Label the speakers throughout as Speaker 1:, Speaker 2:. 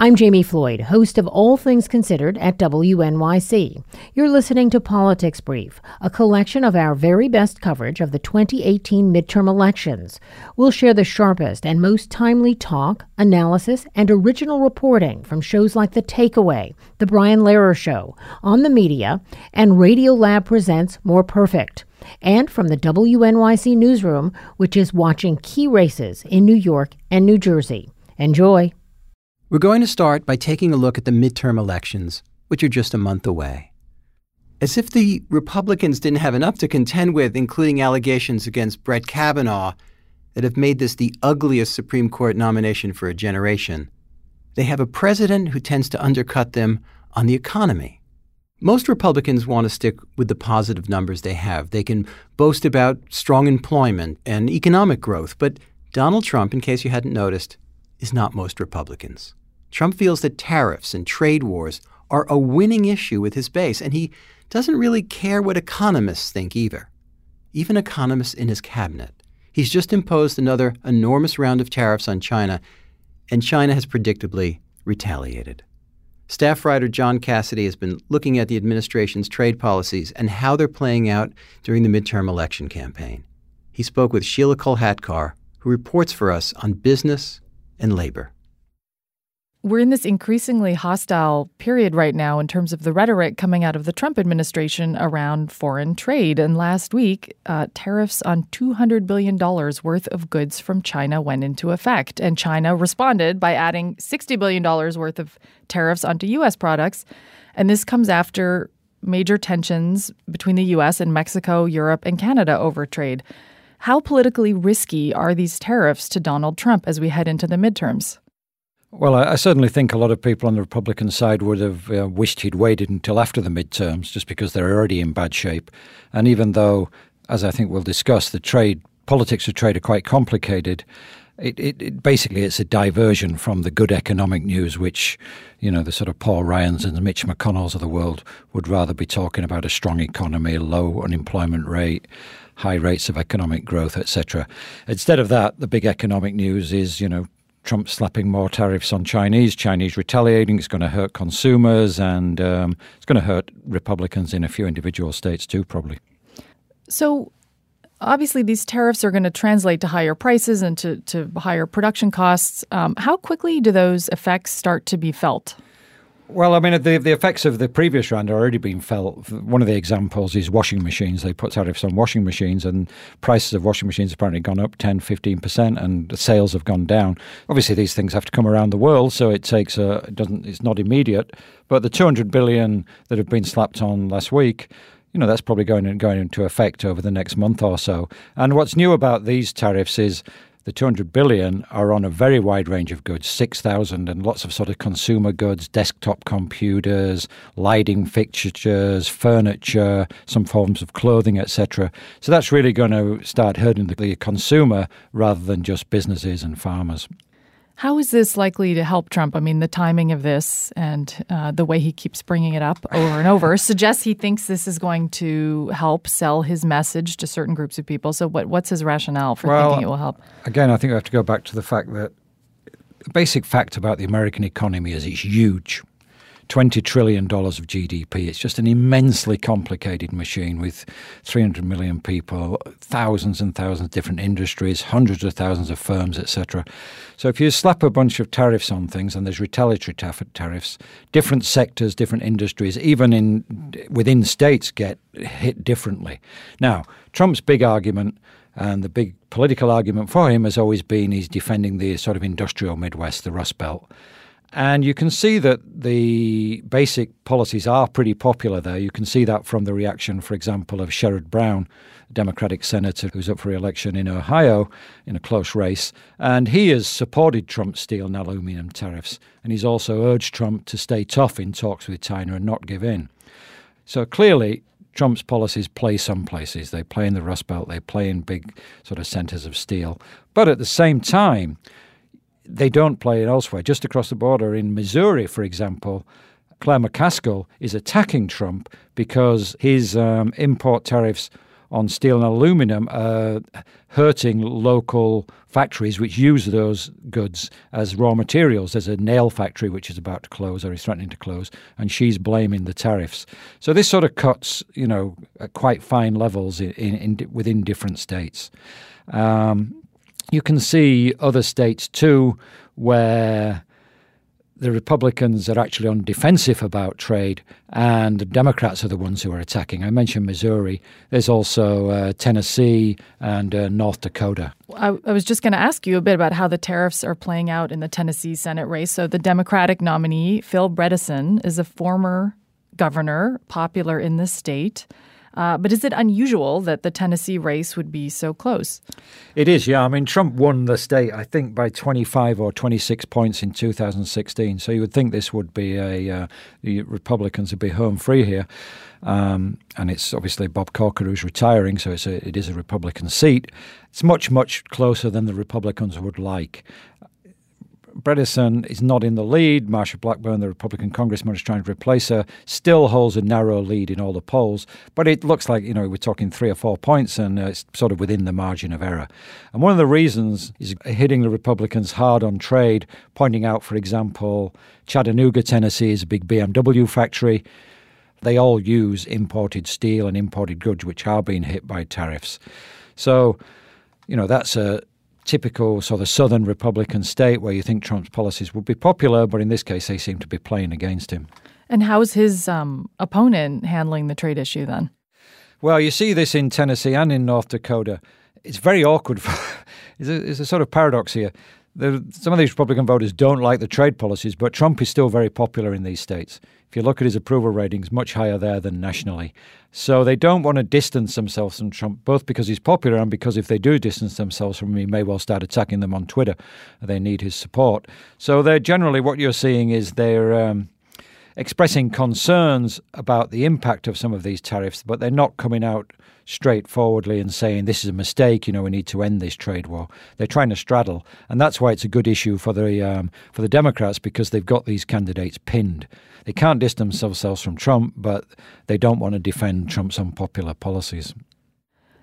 Speaker 1: I'm Jami Floyd, host of All Things Considered at WNYC. You're listening to Politics Brief, a collection of our very best coverage of the 2018 midterm elections. We'll share the sharpest and most timely talk, analysis, and original reporting from shows like The Takeaway, The Brian Lehrer Show, On the Media, and Radiolab Presents More Perfect and from the WNYC Newsroom, which is watching key races in New York and New Jersey. Enjoy.
Speaker 2: We're going to start by taking a look at the midterm elections, which are just a month away. As if the Republicans didn't have enough to contend with, including allegations against Brett Kavanaugh that have made this the ugliest Supreme Court nomination for a generation, they have a president who tends to undercut them on the economy. Most Republicans want to stick with the positive numbers they have. They can boast about strong employment and economic growth, but Donald Trump, in case you hadn't noticed, is not most Republicans. Trump feels that tariffs and trade wars are a winning issue with his base, and he doesn't really care what economists think either. Even economists in his cabinet. He's just imposed another enormous round of tariffs on China, and China has predictably retaliated. Staff writer John Cassidy has been looking at the administration's trade policies and how they're playing out during the midterm election campaign. He spoke with Sheelah Kolhatkar, who reports for us on business and labor
Speaker 3: we're in this increasingly hostile period right now in terms of the rhetoric coming out of the Trump administration around foreign trade. And last week, uh, tariffs on $200 billion worth of goods from China went into effect. And China responded by adding $60 billion worth of tariffs onto U.S. products. And this comes after major tensions between the U.S. and Mexico, Europe, and Canada over trade. How politically risky are these tariffs to Donald Trump as we head into the midterms?
Speaker 4: Well, I, I, certainly think a lot of people on the Republican side would have uh, wished he'd waited until after the midterms, just because they're already in bad shape. And even though, as I think we'll discuss, the trade politics of trade are quite complicated. It, it, it, basically it's a diversion from the good economic news, which you know the sort of Paul Ryans and the Mitch McConnells of the world would rather be talking about a strong economy, a low unemployment rate, high rates of economic growth, etc. Instead of that, the big economic news is you know Trump slapping more tariffs on Chinese, Chinese retaliating. It's going to hurt consumers and um, it's going to hurt Republicans in a few individual states too, probably.
Speaker 3: So, obviously, these tariffs are going to translate to higher prices and to, to higher production costs. Um, how quickly do those effects start to be felt?
Speaker 4: Well, I mean, the the effects of the previous round are already being felt. One of the examples is washing machines. They put tariffs on washing machines, and prices of washing machines have apparently gone up 10, 15%, and sales have gone down. Obviously, these things have to come around the world, so it takes a, it doesn't, it's not immediate. But the 200 billion that have been slapped on last week, you know, that's probably going, going into effect over the next month or so. And what's new about these tariffs is the 200 billion are on a very wide range of goods 6000 and lots of sort of consumer goods desktop computers lighting fixtures furniture some forms of clothing etc so that's really going to start hurting the consumer rather than just businesses and farmers
Speaker 3: how is this likely to help Trump? I mean, the timing of this and uh, the way he keeps bringing it up over and over suggests he thinks this is going to help sell his message to certain groups of people. So, what, what's his rationale for
Speaker 4: well,
Speaker 3: thinking it will help?
Speaker 4: Again, I think we have to go back to the fact that the basic fact about the American economy is it's huge. $20 trillion of GDP. It's just an immensely complicated machine with 300 million people, thousands and thousands of different industries, hundreds of thousands of firms, etc. So if you slap a bunch of tariffs on things, and there's retaliatory tariffs, different sectors, different industries, even in within states get hit differently. Now, Trump's big argument and the big political argument for him has always been he's defending the sort of industrial Midwest, the Rust Belt. And you can see that the basic policies are pretty popular there. You can see that from the reaction, for example, of Sherrod Brown, Democratic senator who's up for election in Ohio in a close race. And he has supported Trump's steel and aluminium tariffs. And he's also urged Trump to stay tough in talks with China and not give in. So clearly, Trump's policies play some places. They play in the Rust Belt, they play in big sort of centers of steel. But at the same time, they don't play it elsewhere. Just across the border in Missouri, for example, Claire McCaskill is attacking Trump because his um, import tariffs on steel and aluminum are hurting local factories which use those goods as raw materials. There's a nail factory which is about to close or is threatening to close, and she's blaming the tariffs. So this sort of cuts, you know, at quite fine levels in, in, in within different states. Um, you can see other states too where the Republicans are actually on defensive about trade, and the Democrats are the ones who are attacking. I mentioned Missouri. There's also uh, Tennessee and uh, North Dakota.
Speaker 3: I, I was just going to ask you a bit about how the tariffs are playing out in the Tennessee Senate race. So, the Democratic nominee, Phil Bredesen, is a former governor, popular in the state. Uh, but is it unusual that the Tennessee race would be so close?
Speaker 4: It is, yeah. I mean, Trump won the state, I think, by 25 or 26 points in 2016. So you would think this would be a, uh, the Republicans would be home free here. Um, and it's obviously Bob Corker who's retiring, so it's a, it is a Republican seat. It's much, much closer than the Republicans would like. Bredesen is not in the lead. Marsha Blackburn, the Republican congressman, is trying to replace her. Still holds a narrow lead in all the polls, but it looks like you know we're talking three or four points, and uh, it's sort of within the margin of error. And one of the reasons is hitting the Republicans hard on trade, pointing out, for example, Chattanooga, Tennessee is a big BMW factory. They all use imported steel and imported goods, which are being hit by tariffs. So, you know, that's a typical sort of southern Republican state where you think Trump's policies would be popular, but in this case, they seem to be playing against him.
Speaker 3: And how's his um, opponent handling the trade issue then?
Speaker 4: Well, you see this in Tennessee and in North Dakota. It's very awkward. For, it's, a, it's a sort of paradox here. Some of these Republican voters don't like the trade policies, but Trump is still very popular in these states. If you look at his approval ratings, much higher there than nationally. So they don't want to distance themselves from Trump, both because he's popular and because if they do distance themselves from him, he may well start attacking them on Twitter. They need his support. So they're generally what you're seeing is they're um, expressing concerns about the impact of some of these tariffs, but they're not coming out straightforwardly and saying this is a mistake. You know, we need to end this trade war. They're trying to straddle, and that's why it's a good issue for the um, for the Democrats because they've got these candidates pinned. They can't distance themselves from Trump, but they don't want to defend Trump's unpopular policies.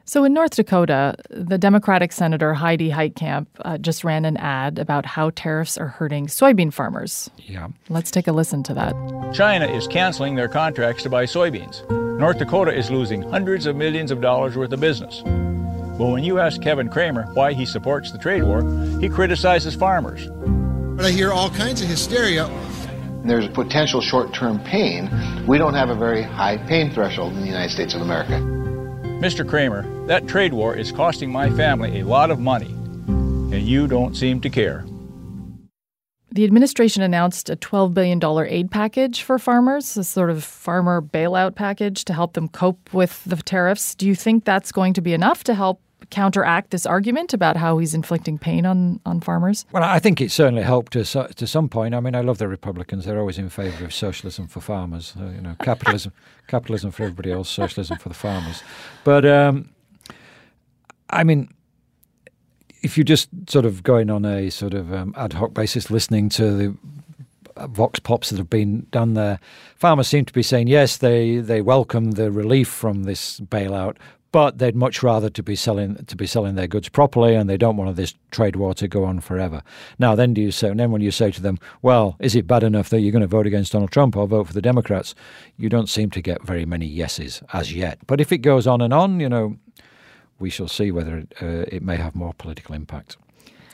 Speaker 3: So in North Dakota, the Democratic Senator Heidi Heitkamp uh, just ran an ad about how tariffs are hurting soybean farmers.
Speaker 4: Yeah.
Speaker 3: Let's take a listen to that.
Speaker 5: China is canceling their contracts to buy soybeans. North Dakota is losing hundreds of millions of dollars worth of business. But when you ask Kevin Cramer why he supports the trade war, he criticizes farmers.
Speaker 6: But I hear all kinds of hysteria.
Speaker 7: There's potential short term pain. We don't have a very high pain threshold in the United States of America.
Speaker 5: Mr. Cramer, that trade war is costing my family a lot of money, and you don't seem to care.
Speaker 3: The administration announced a $12 billion aid package for farmers, a sort of farmer bailout package to help them cope with the tariffs. Do you think that's going to be enough to help counteract this argument about how he's inflicting pain on, on farmers?
Speaker 4: Well, I think it certainly helped to, to some point. I mean, I love the Republicans. They're always in favour of socialism for farmers. Uh, you know, capitalism, capitalism for everybody else, socialism for the farmers. But um, I mean, if you're just sort of going on a sort of um, ad hoc basis, listening to the vox pops that have been done there, farmers seem to be saying yes, they they welcome the relief from this bailout, but they'd much rather to be selling to be selling their goods properly, and they don't want this trade war to go on forever. Now, then do you say? And then when you say to them, "Well, is it bad enough that you're going to vote against Donald Trump or vote for the Democrats?" You don't seem to get very many yeses as yet. But if it goes on and on, you know, we shall see whether it, uh, it may have more political impact.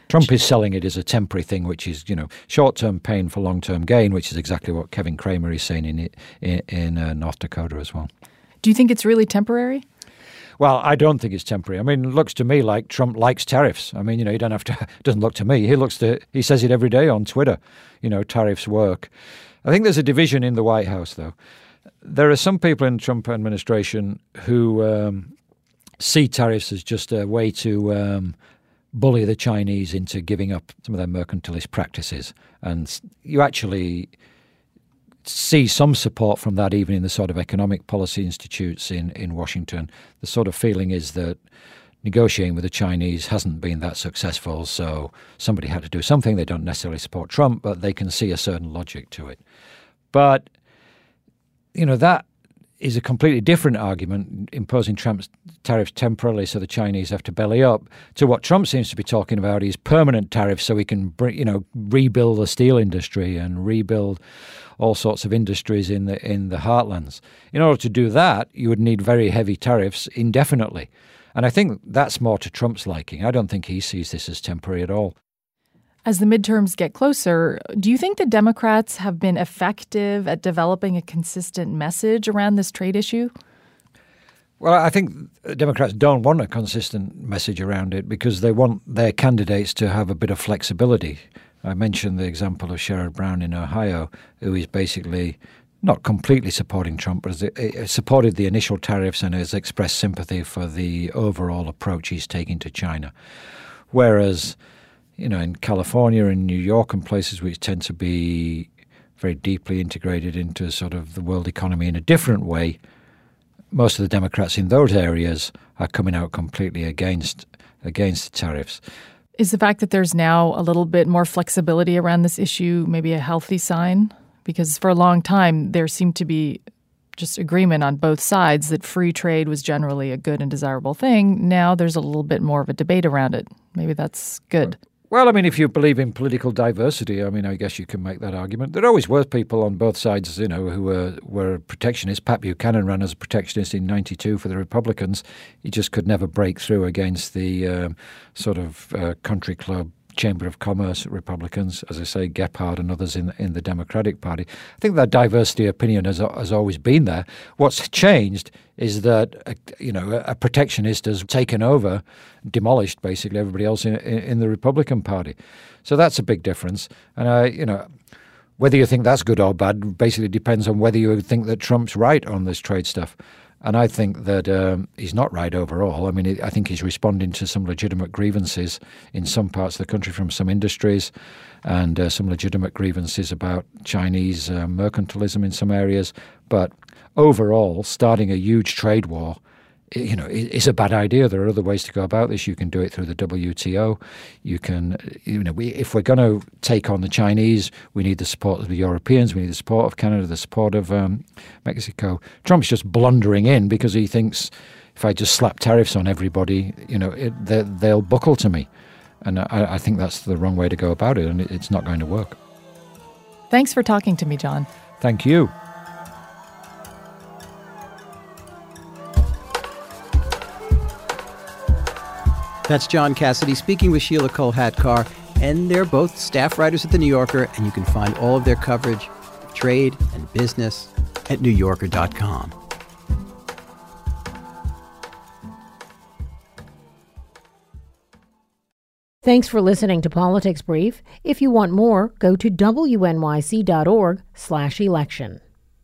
Speaker 4: Trump is selling it as a temporary thing, which is you know short-term pain for long-term gain, which is exactly what Kevin Cramer is saying in in, in uh, North Dakota as well.
Speaker 3: Do you think it's really temporary?
Speaker 4: Well, I don't think it's temporary. I mean, it looks to me like Trump likes tariffs. I mean, you know, he don't have to. Doesn't look to me. He looks to. He says it every day on Twitter. You know, tariffs work. I think there's a division in the White House, though. There are some people in Trump administration who um, see tariffs as just a way to um, bully the Chinese into giving up some of their mercantilist practices. And you actually see some support from that even in the sort of economic policy institutes in, in Washington. The sort of feeling is that negotiating with the Chinese hasn't been that successful, so somebody had to do something. They don't necessarily support Trump, but they can see a certain logic to it. But, you know, that is a completely different argument, imposing Trump's tariffs temporarily so the Chinese have to belly up, to what Trump seems to be talking about is permanent tariffs so we can, you know, rebuild the steel industry and rebuild all sorts of industries in the in the heartlands. In order to do that, you would need very heavy tariffs indefinitely. And I think that's more to Trump's liking. I don't think he sees this as temporary at all.
Speaker 3: As the midterms get closer, do you think the Democrats have been effective at developing a consistent message around this trade issue?
Speaker 4: Well, I think Democrats don't want a consistent message around it because they want their candidates to have a bit of flexibility. I mentioned the example of Sherrod Brown in Ohio, who is basically not completely supporting Trump, but has eh, supported the initial tariffs and has expressed sympathy for the overall approach he's taking to China. Whereas you know, in California and New York and places which tend to be very deeply integrated into sort of the world economy in a different way, most of the Democrats in those areas are coming out completely against against the tariffs.
Speaker 3: Is the fact that there's now a little bit more flexibility around this issue maybe a healthy sign? Because for a long time there seemed to be just agreement on both sides that free trade was generally a good and desirable thing. Now there's a little bit more of a debate around it. Maybe that's good.
Speaker 4: Well, I mean, if you believe in political diversity, I mean, I guess you can make that argument. There always were people on both sides, you know, who were, were protectionists. Pat Buchanan ran as a protectionist in 92 for the Republicans. He just could never break through against the um, sort of uh, country club Chamber of Commerce Republicans, as I say, Gephardt and others in in the Democratic Party. I think that diversity of opinion has has always been there. What's changed is that uh, you know a protectionist has taken over, demolished basically everybody else in, in, in the Republican Party. So that's a big difference. And I, you know. Whether you think that's good or bad basically depends on whether you think that Trump's right on this trade stuff. And I think that um, he's not right overall. I mean, I think he's responding to some legitimate grievances in some parts of the country from some industries and uh, some legitimate grievances about Chinese uh, mercantilism in some areas. But overall, starting a huge trade war you know, it's a bad idea. There are other ways to go about this. You can do it through the WTO. You can, you know, we, if we're going to take on the Chinese, we need the support of the Europeans. We need the support of Canada, the support of um, Mexico. Trump's just blundering in because he thinks if I just slap tariffs on everybody, you know, it, they'll buckle to me. And I, I think that's the wrong way to go about it, and it's not going to work.
Speaker 3: Thanks for talking to me, John.
Speaker 4: Thank you.
Speaker 2: That's John Cassidy speaking with Sheelah Kolhatkar, and they're both staff writers at The New Yorker, and you can find all of their coverage, trade and business, at NewYorker.com.
Speaker 1: Thanks for listening to Politics Brief. If you want more, go to wnyc.org/election.